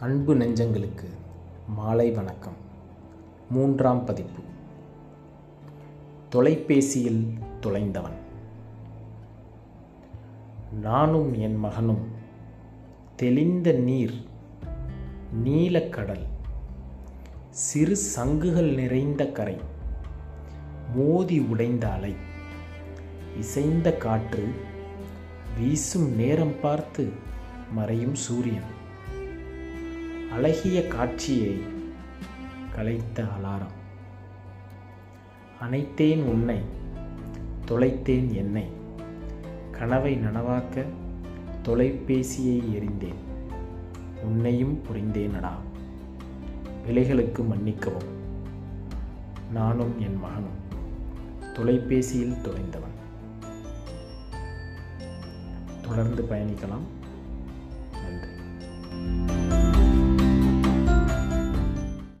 அன்பு நெஞ்சங்களுக்கு மாலை வணக்கம். மூன்றாம் பதிப்பு. தொலைபேசியில் தொலைந்தவன். நானும் என் மகனும் தெளிந்த நீர் நீலக்கடல் சிறு சங்குகள் நிறைந்த கரை மோதி உடைந்த அலை இசைந்த காற்று வீசும் நேரம் பார்த்து மறையும் சூரியன். அழகிய காட்சியை கலைத்த அலாரம். அனைத்தேன் உன்னை தொலைத்தேன் என்னை. கனவை நனவாக்க தொலைபேசியை எறிந்தேன். உன்னையும் புரிந்தேனடா. விலைகளுக்கு மன்னிக்கவும். நானும் என் மகனும் தொலைபேசியில் தொலைந்தவன். தொடர்ந்து பயணிக்கலாம்.